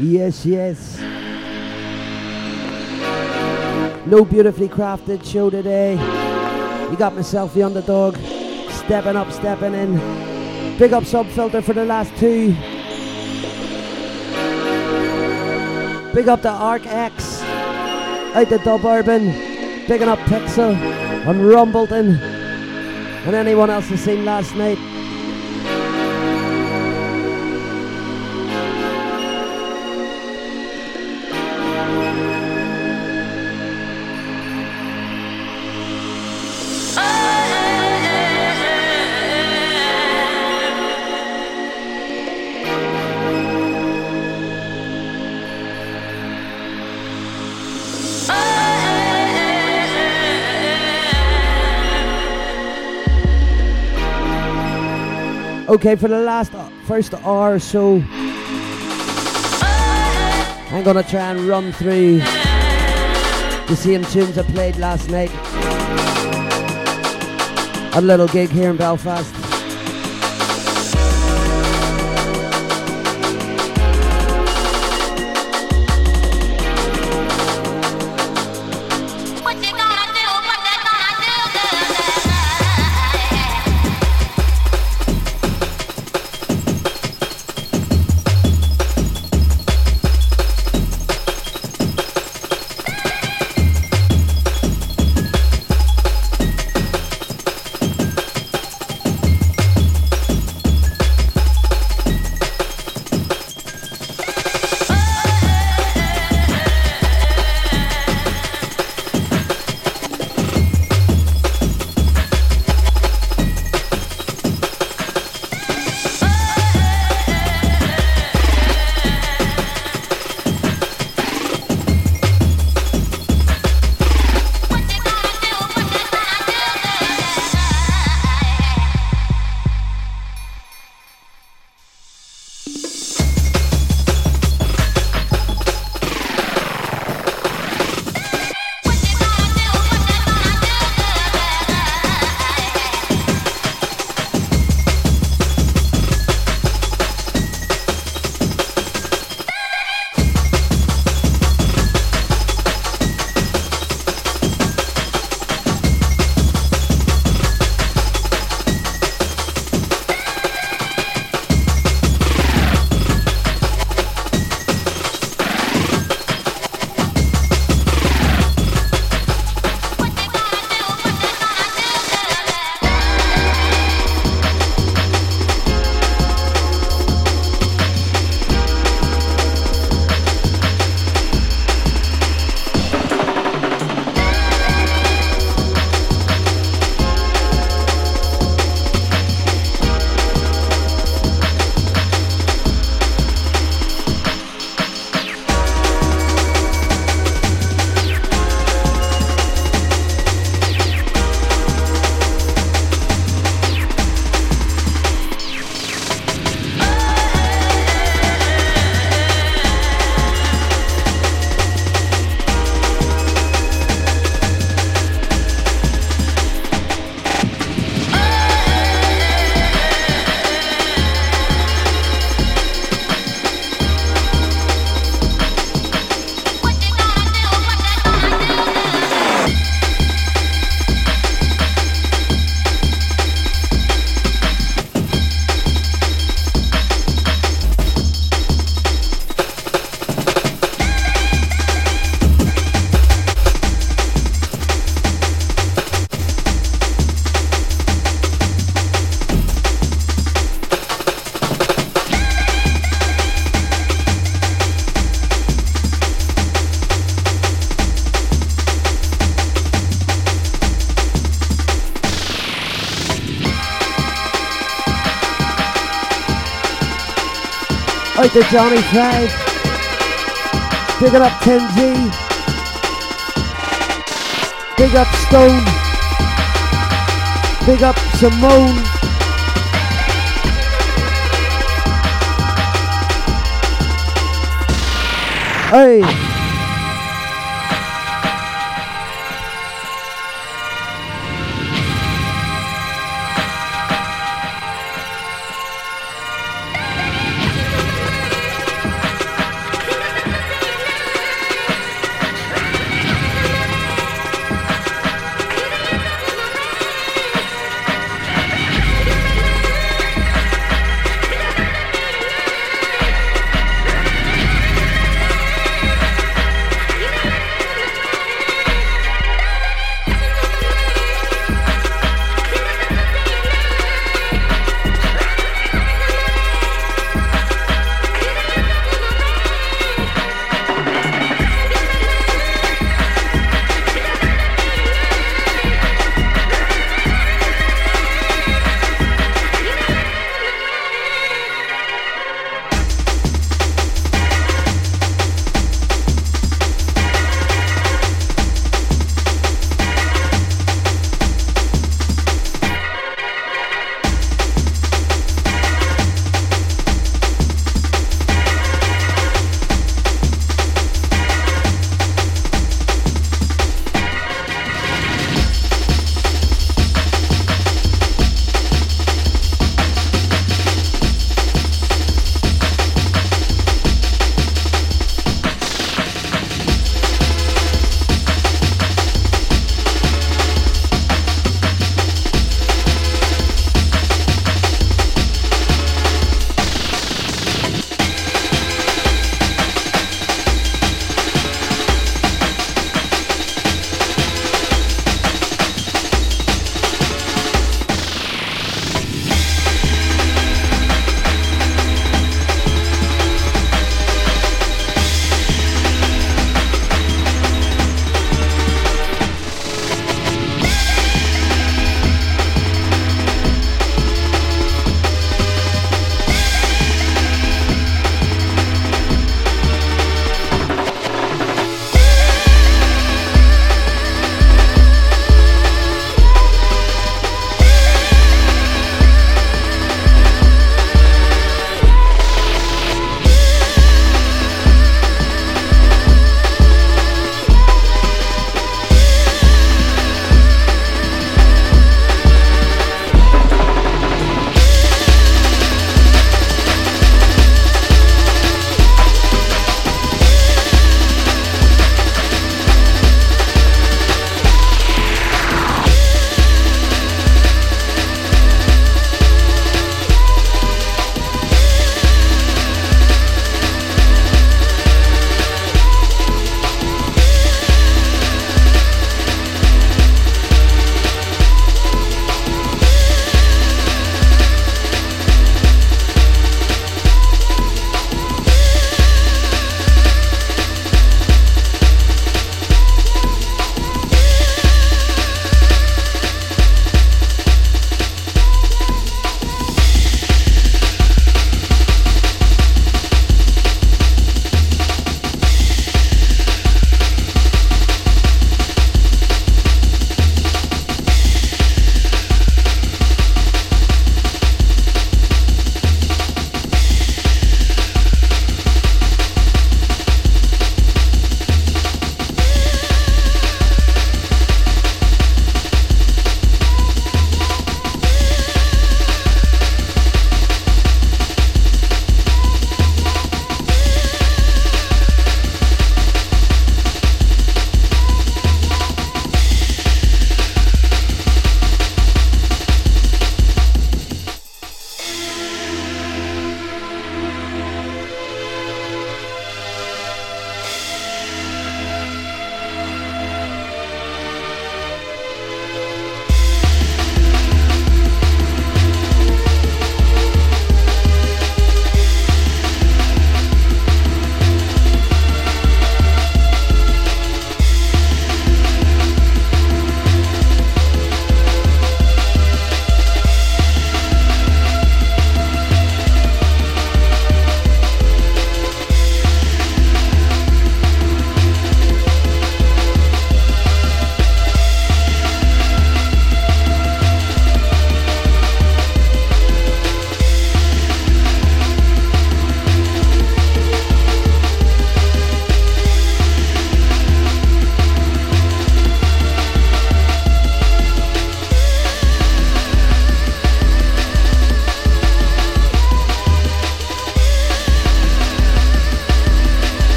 Yes, yes. No beautifully crafted show today. You got myself the underdog. Stepping up, stepping in. Big up Subfilter for the last two. Big up the Arc X. Out the Dub Urban. Bigging up Pixel and Rumbleton. And anyone else has seen last night. Okay, for the last uh, first hour or so, I'm gonna try and run through the same tunes I played last night. A little gig here in Belfast. Out to Johnny Five. Picking up 10G. Big up Stone. Big up Simone. Hey.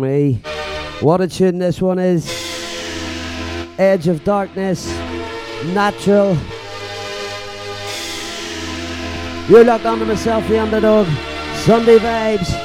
Me. What a tune this one is. Edge of Darkness. Natural. You're locked onto myself, the underdog. Sunday vibes.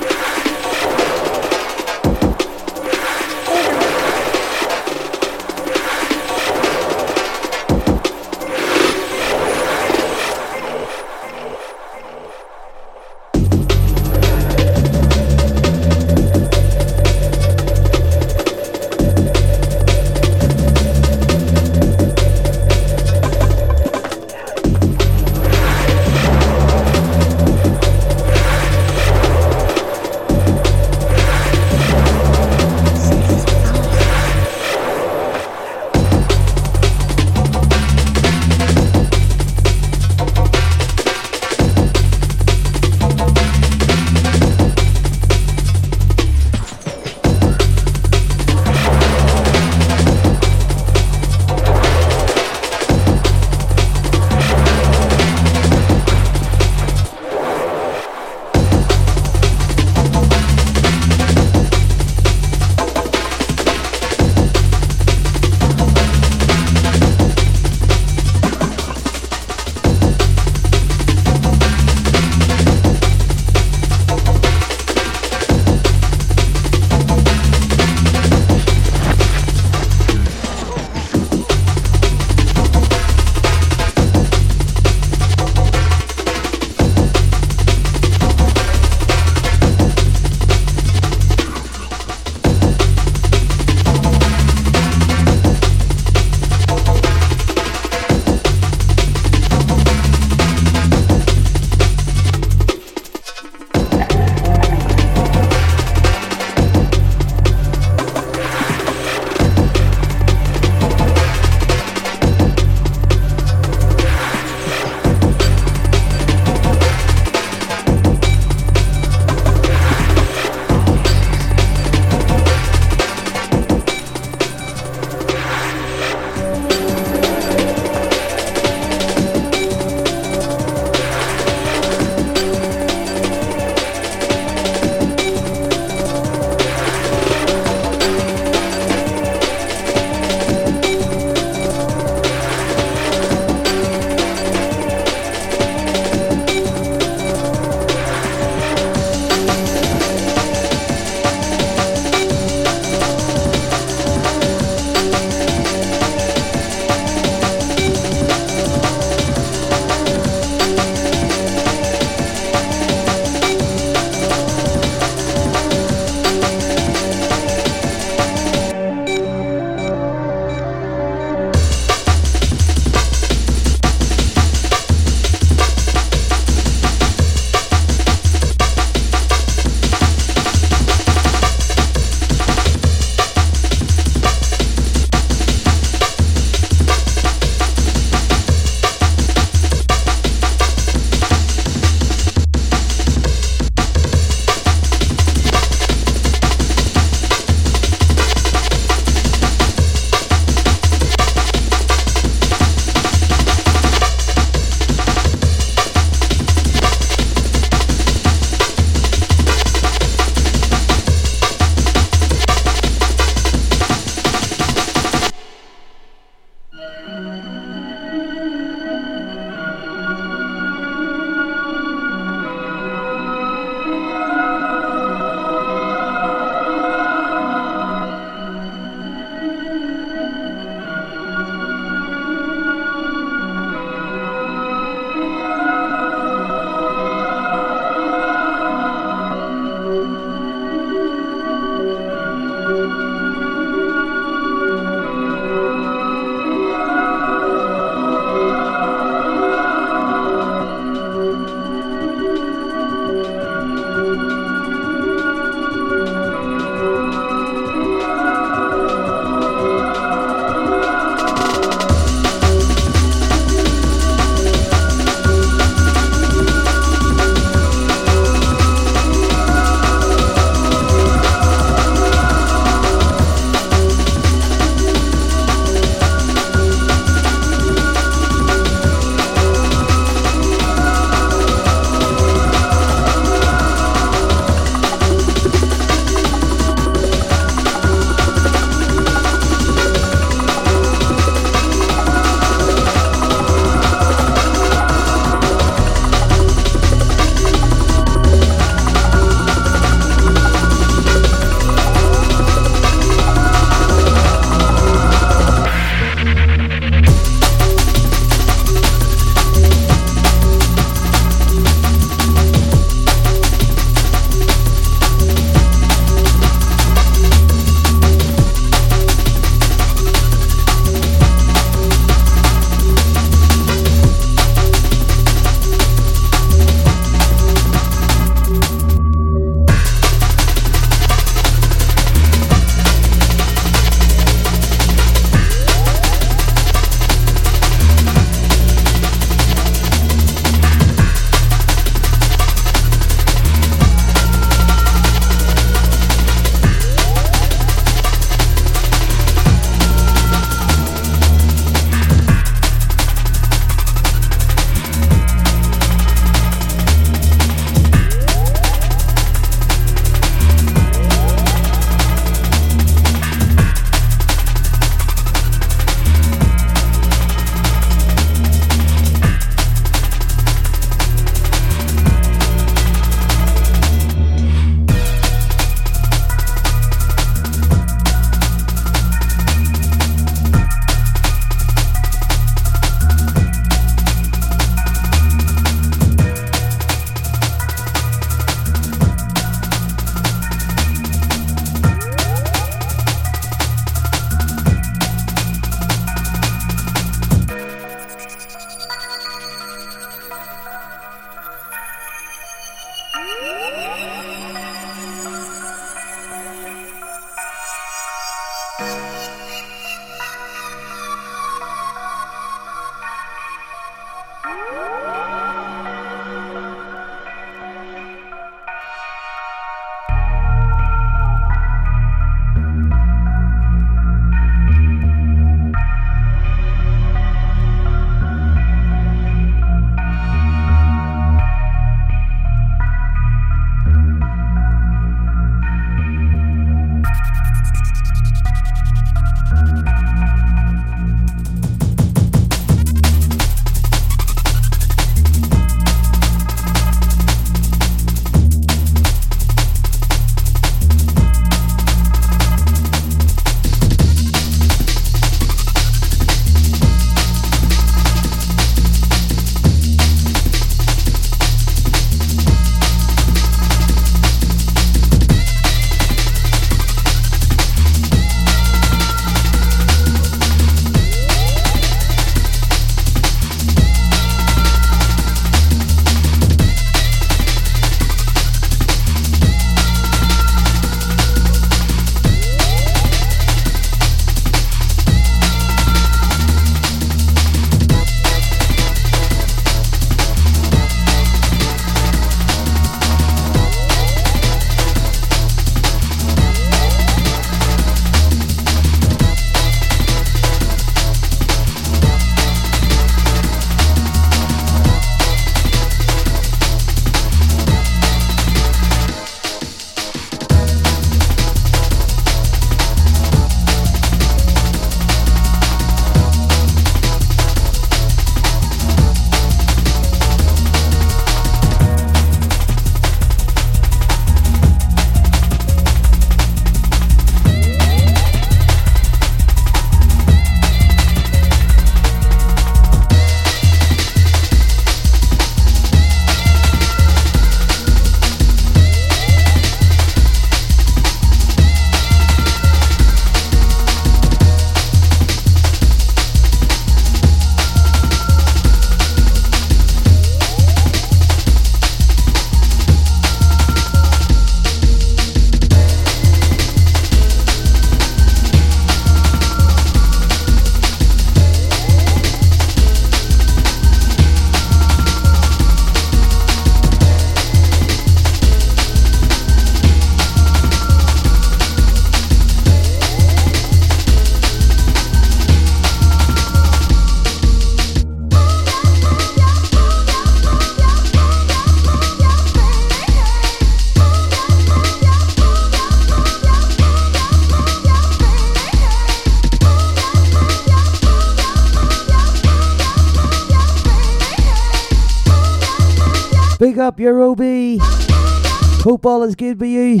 Hope all is good with you.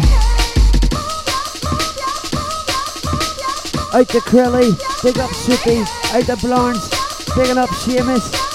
Out to Crilly. Big up Soupy. Out to Blorns. Bigging up Seamus.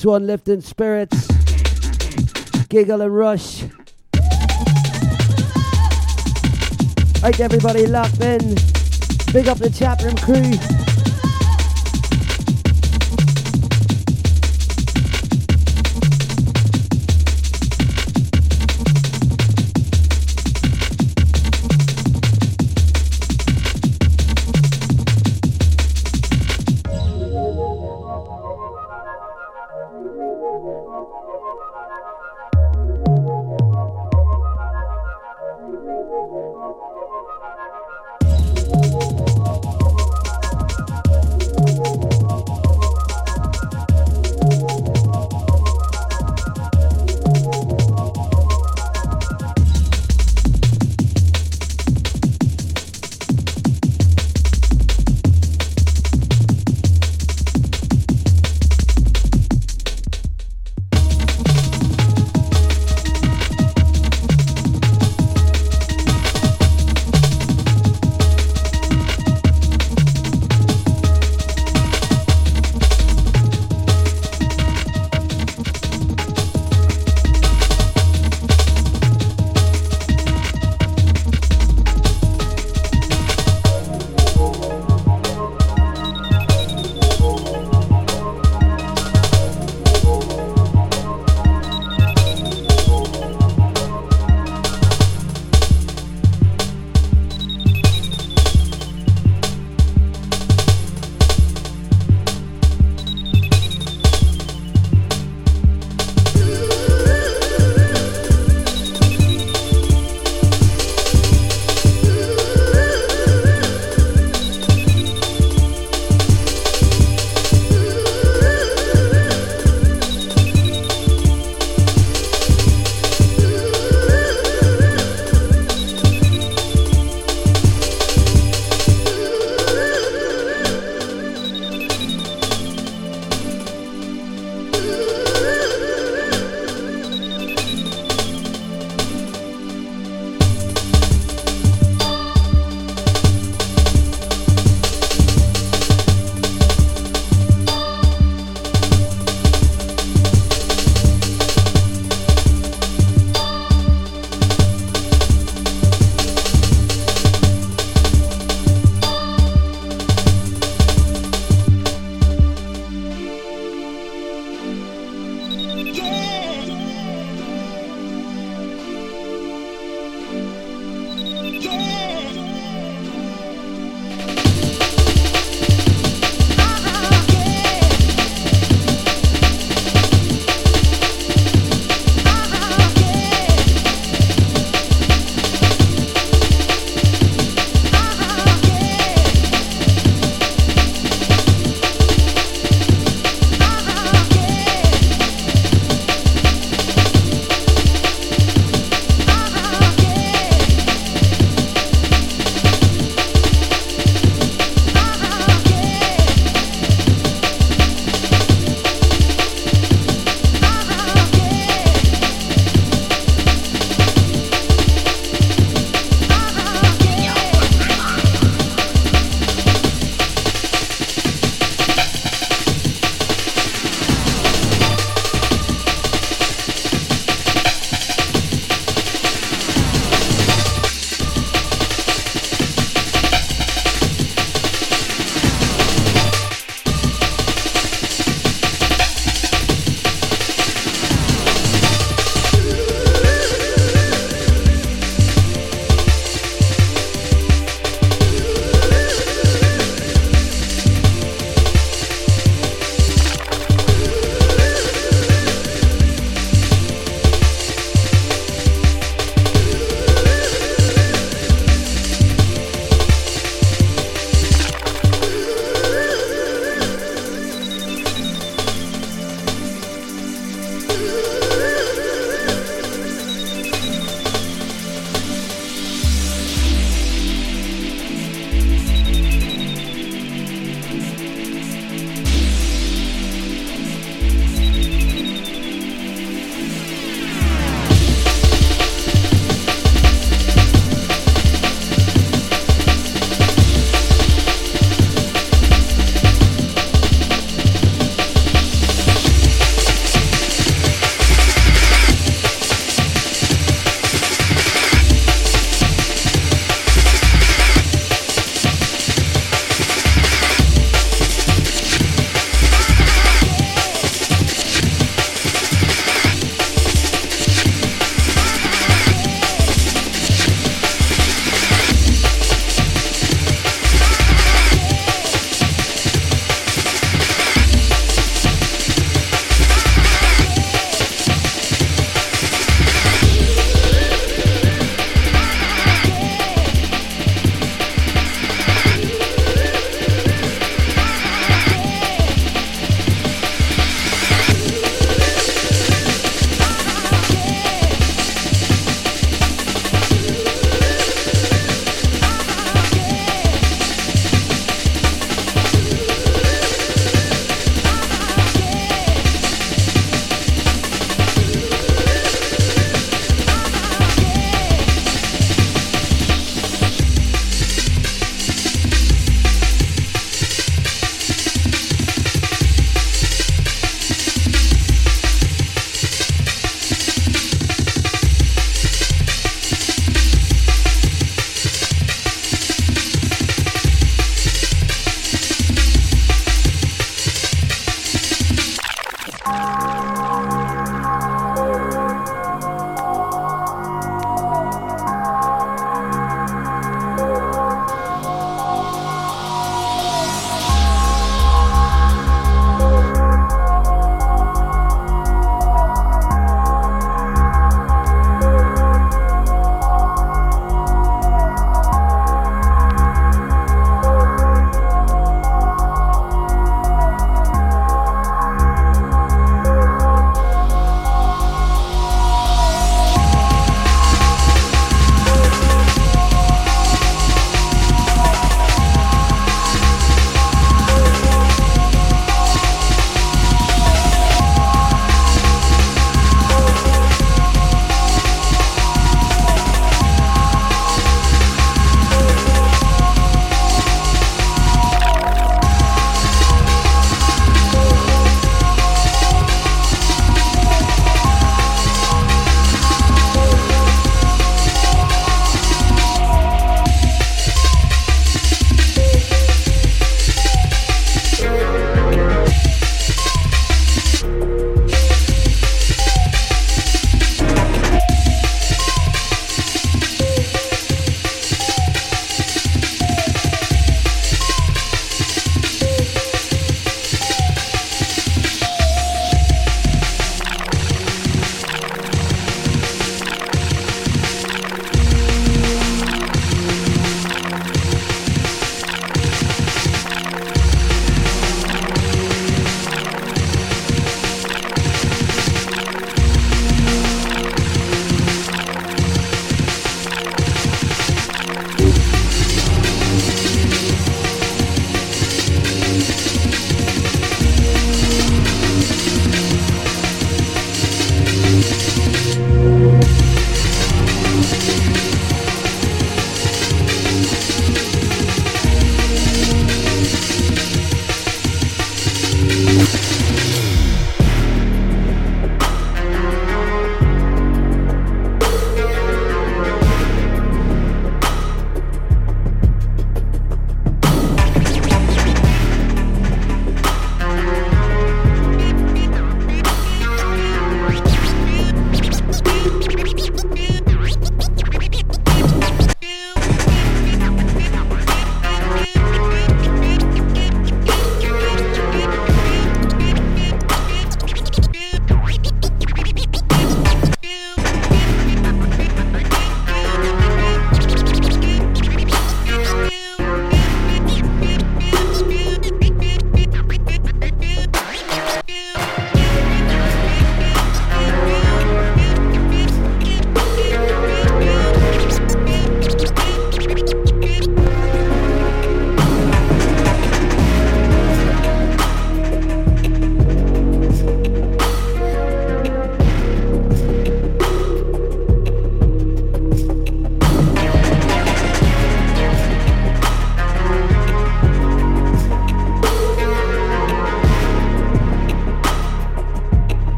This one Liftin Spirits. Giggle and rush. Right, everybody locked in. Big up the chatroom crew.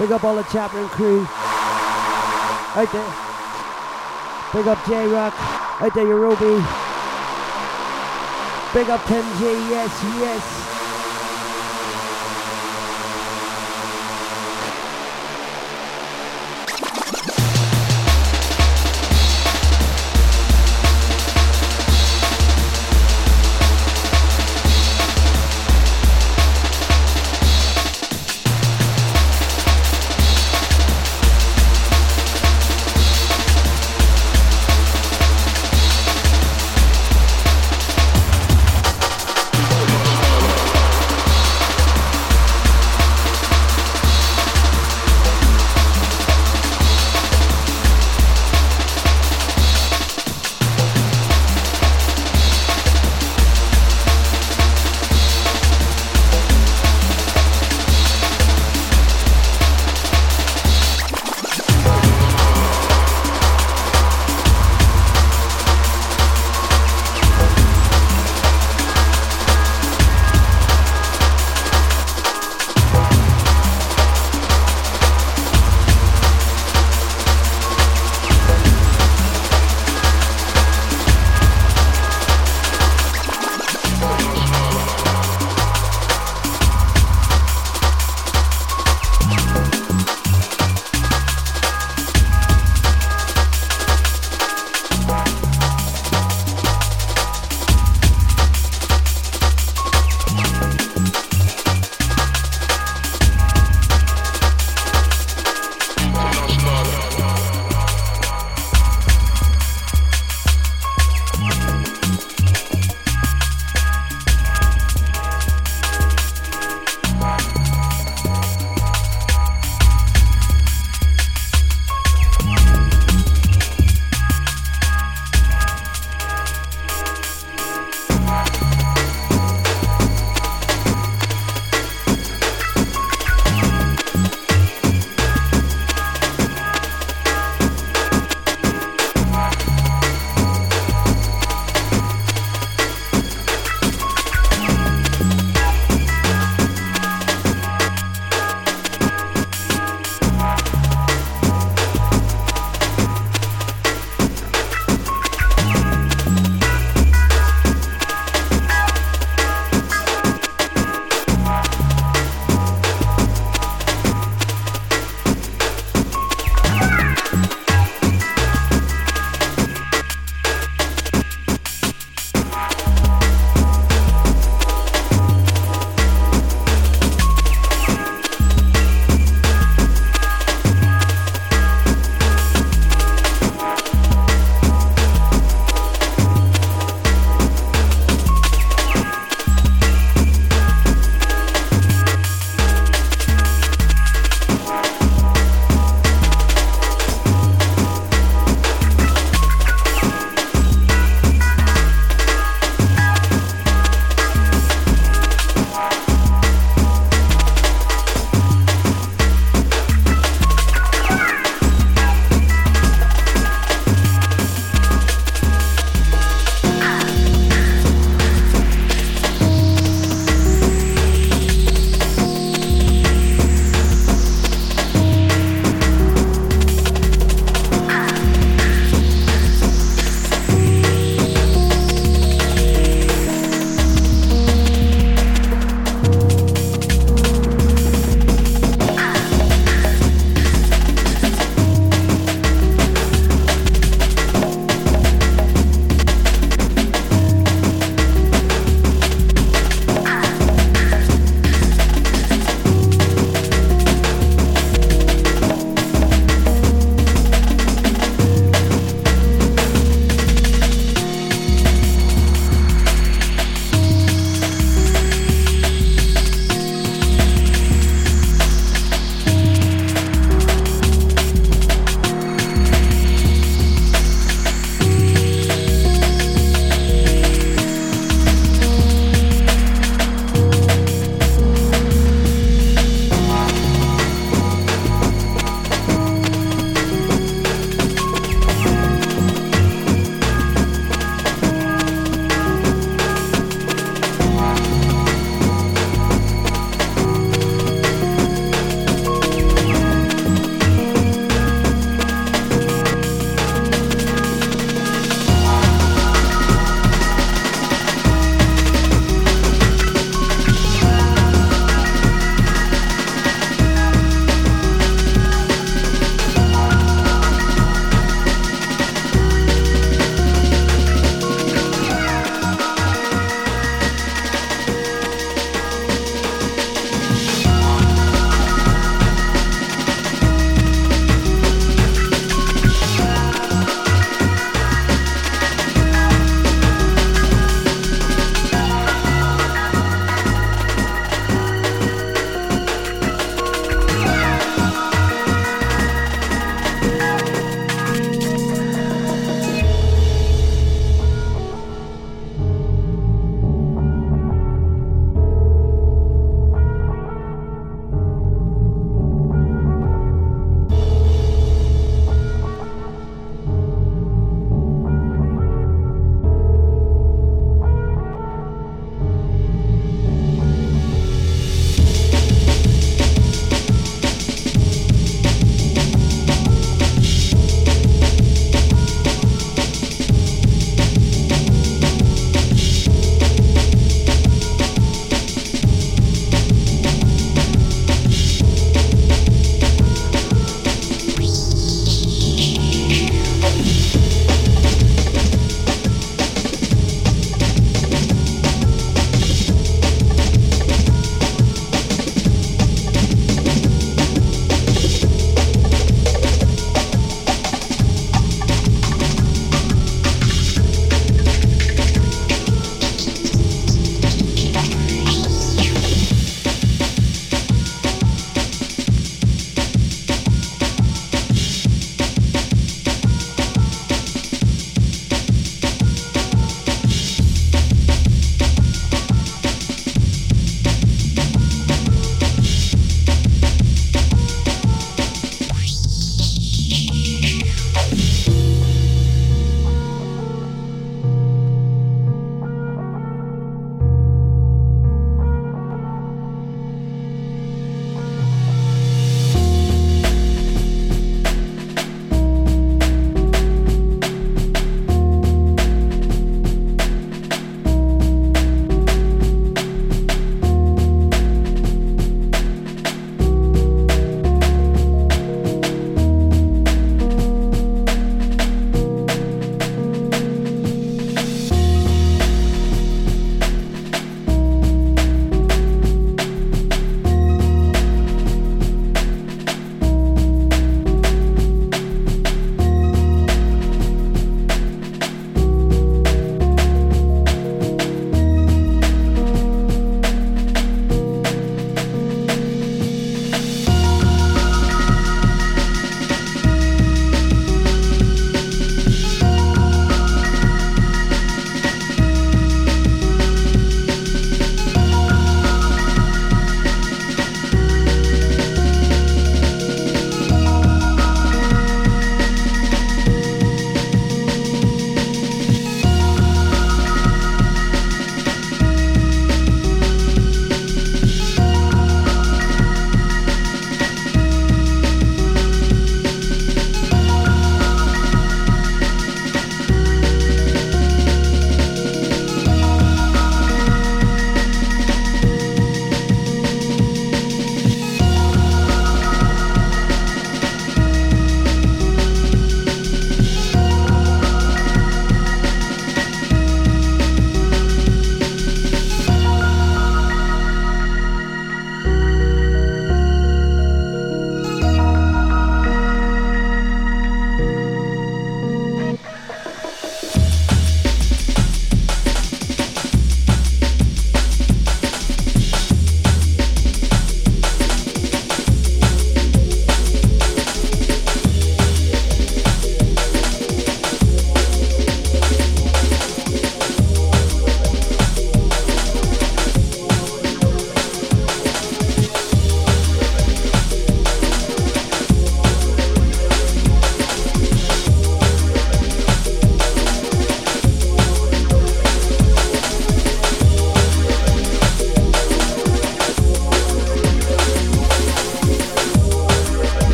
Big up all the chaplain crew. Out there. Big up J Rock. Out there, Eurobi. Big up 10G. Yes, yes.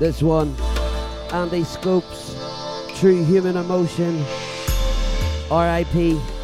This one, Andy Skopes, True Human Emotion, RIP.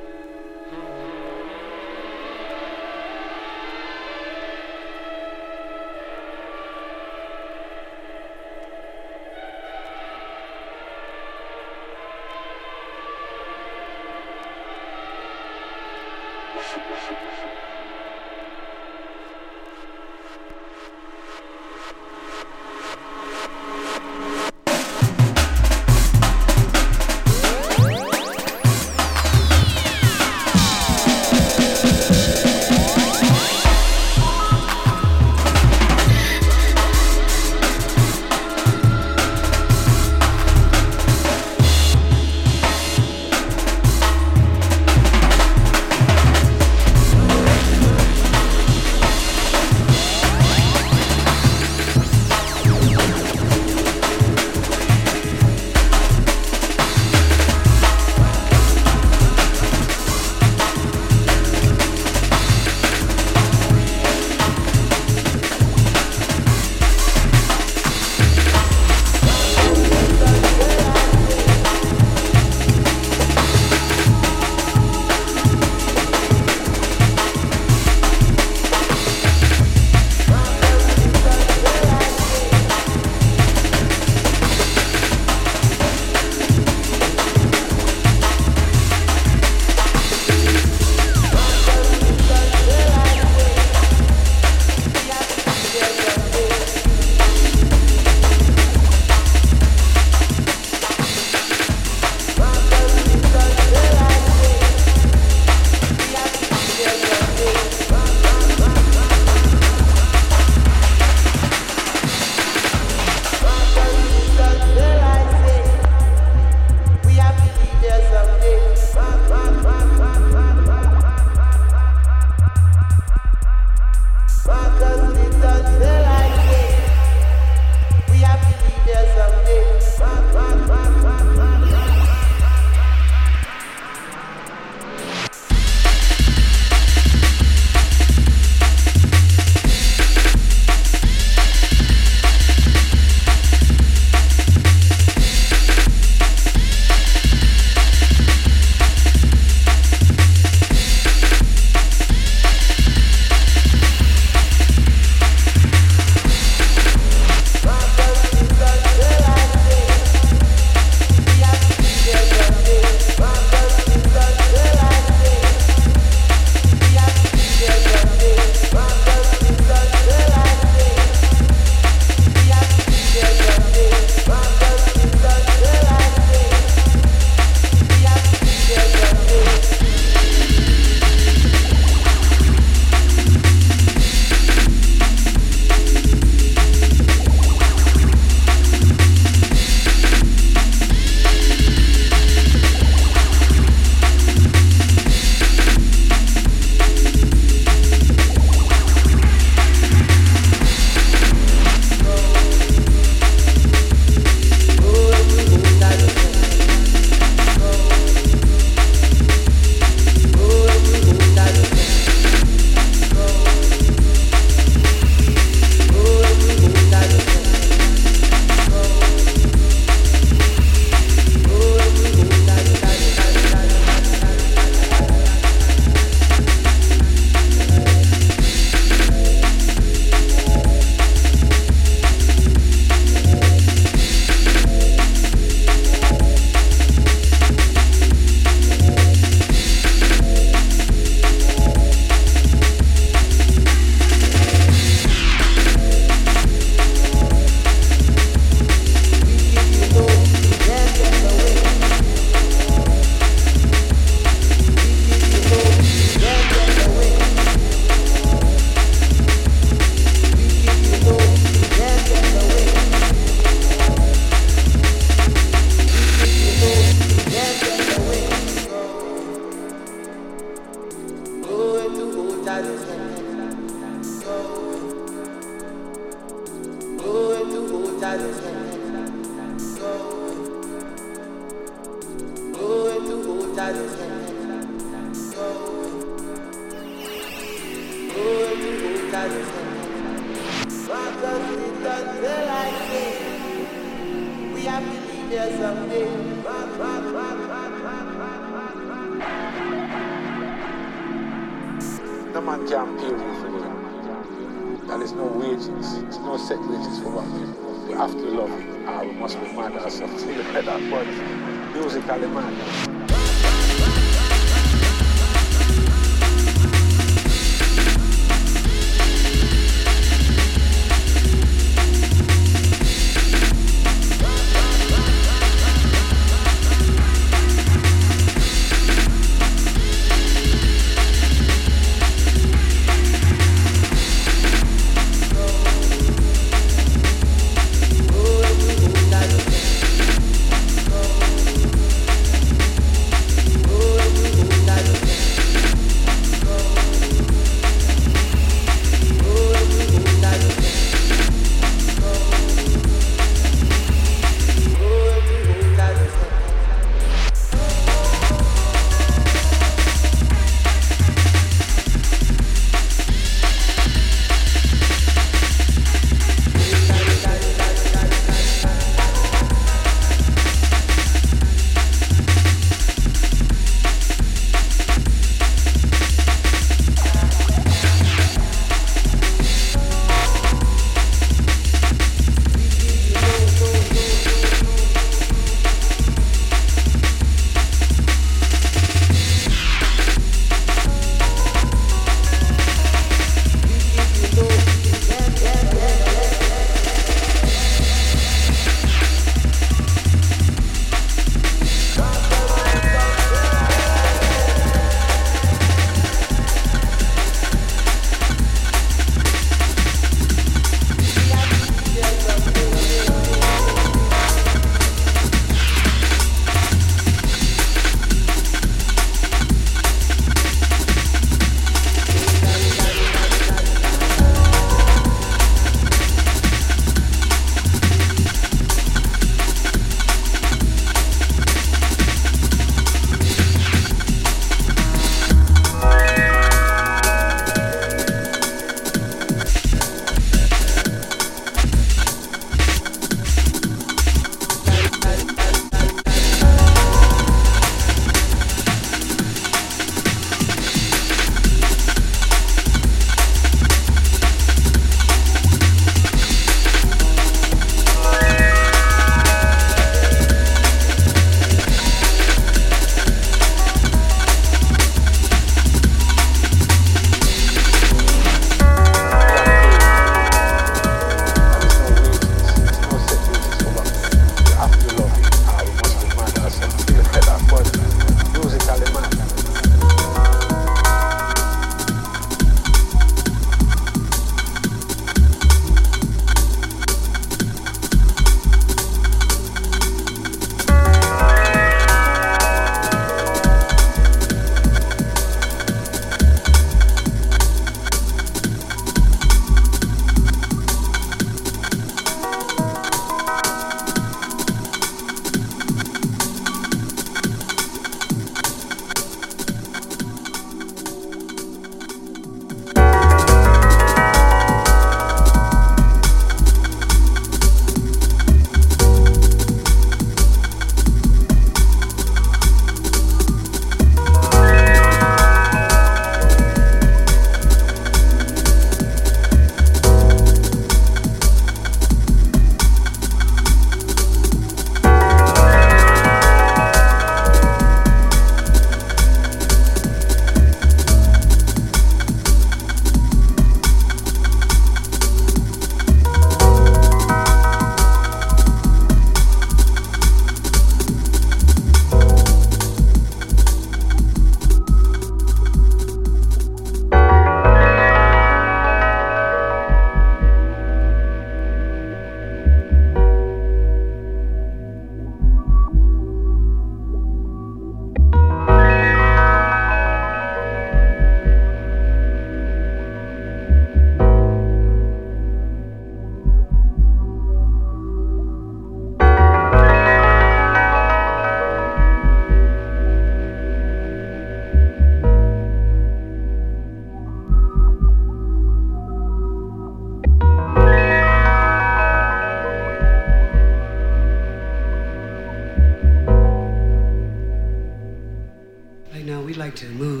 To move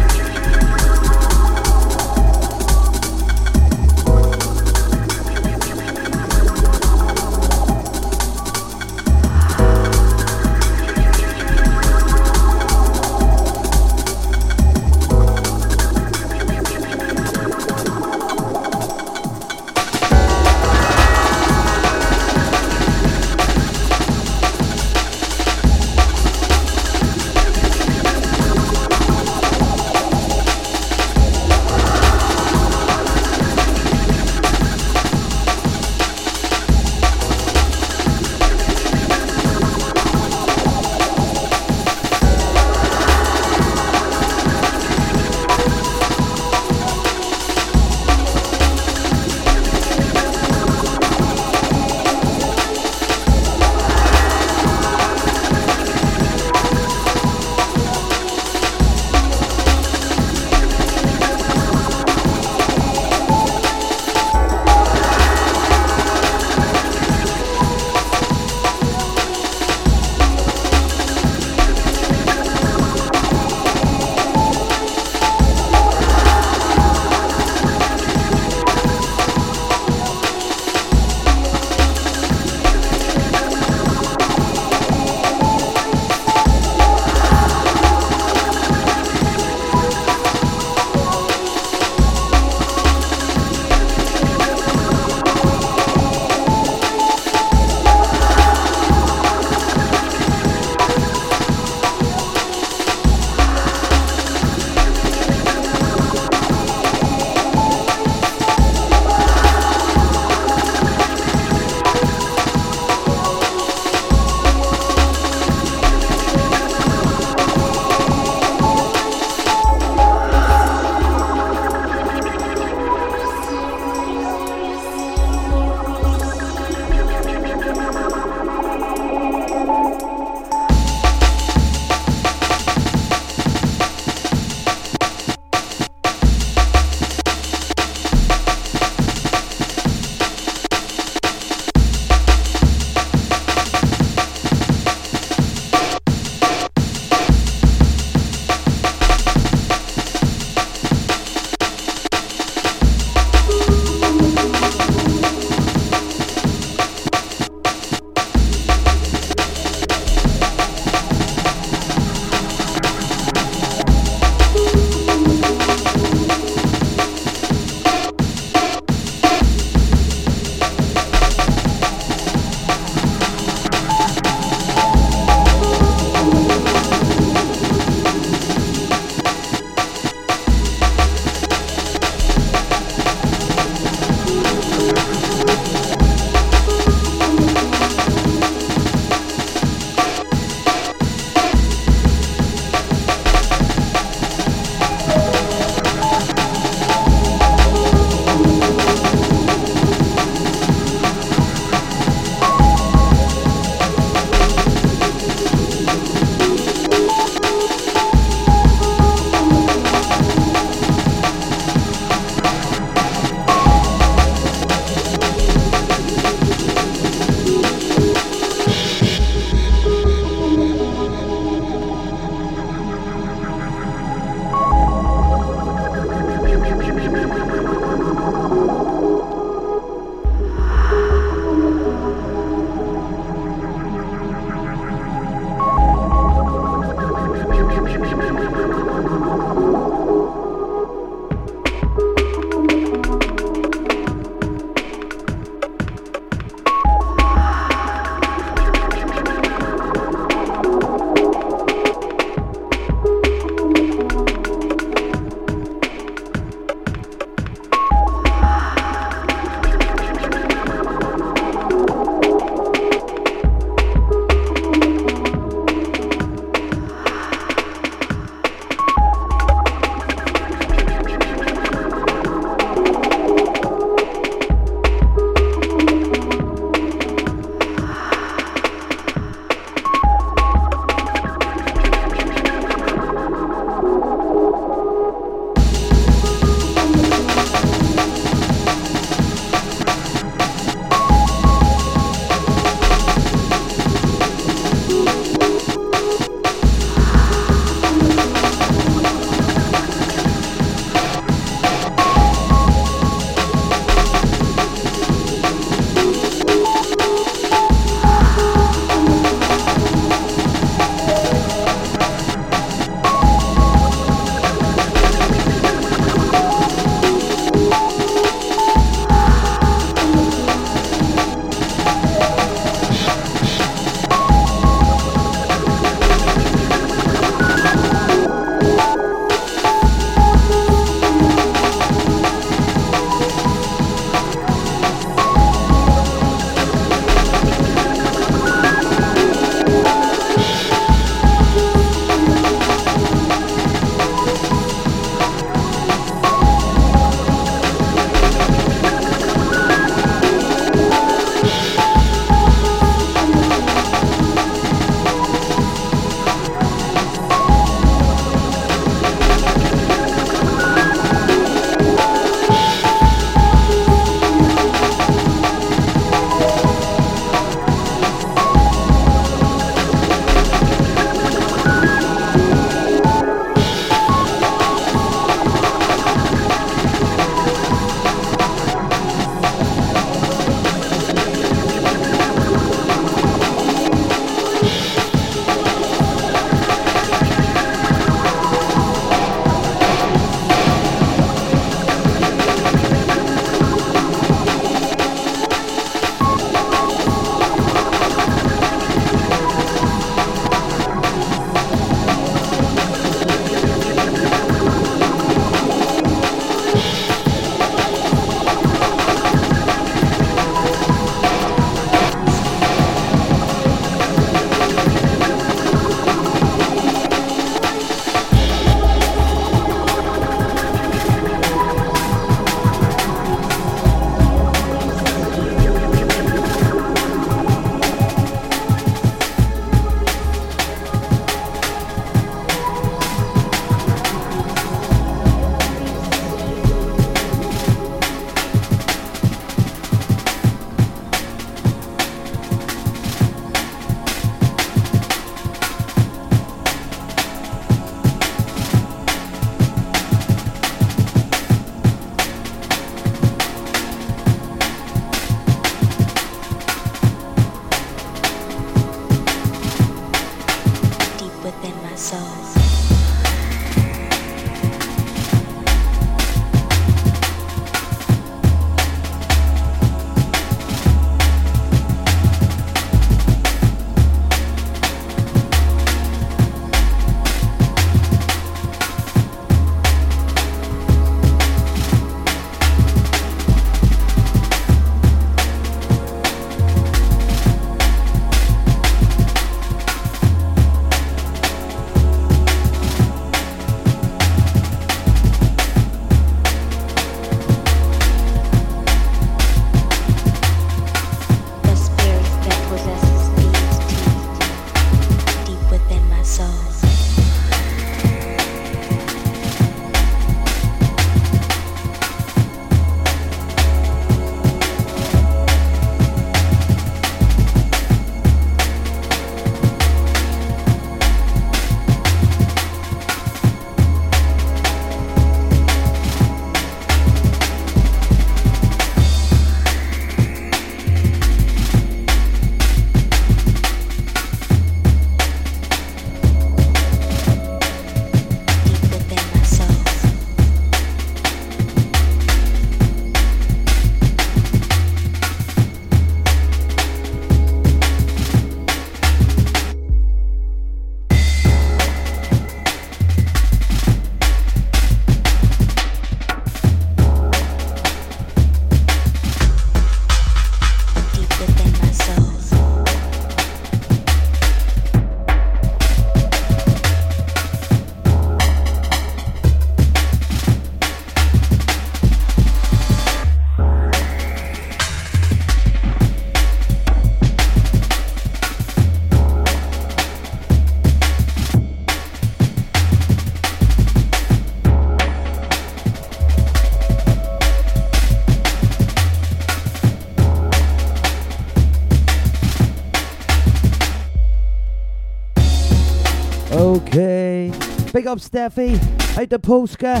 Big up Steffi. Out to Polska.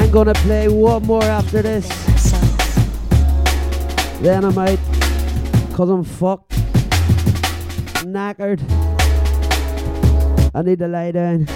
I'm gonna play one more after this. Then I'm out. Cause I'm fucked. Knackered. I need to lie down.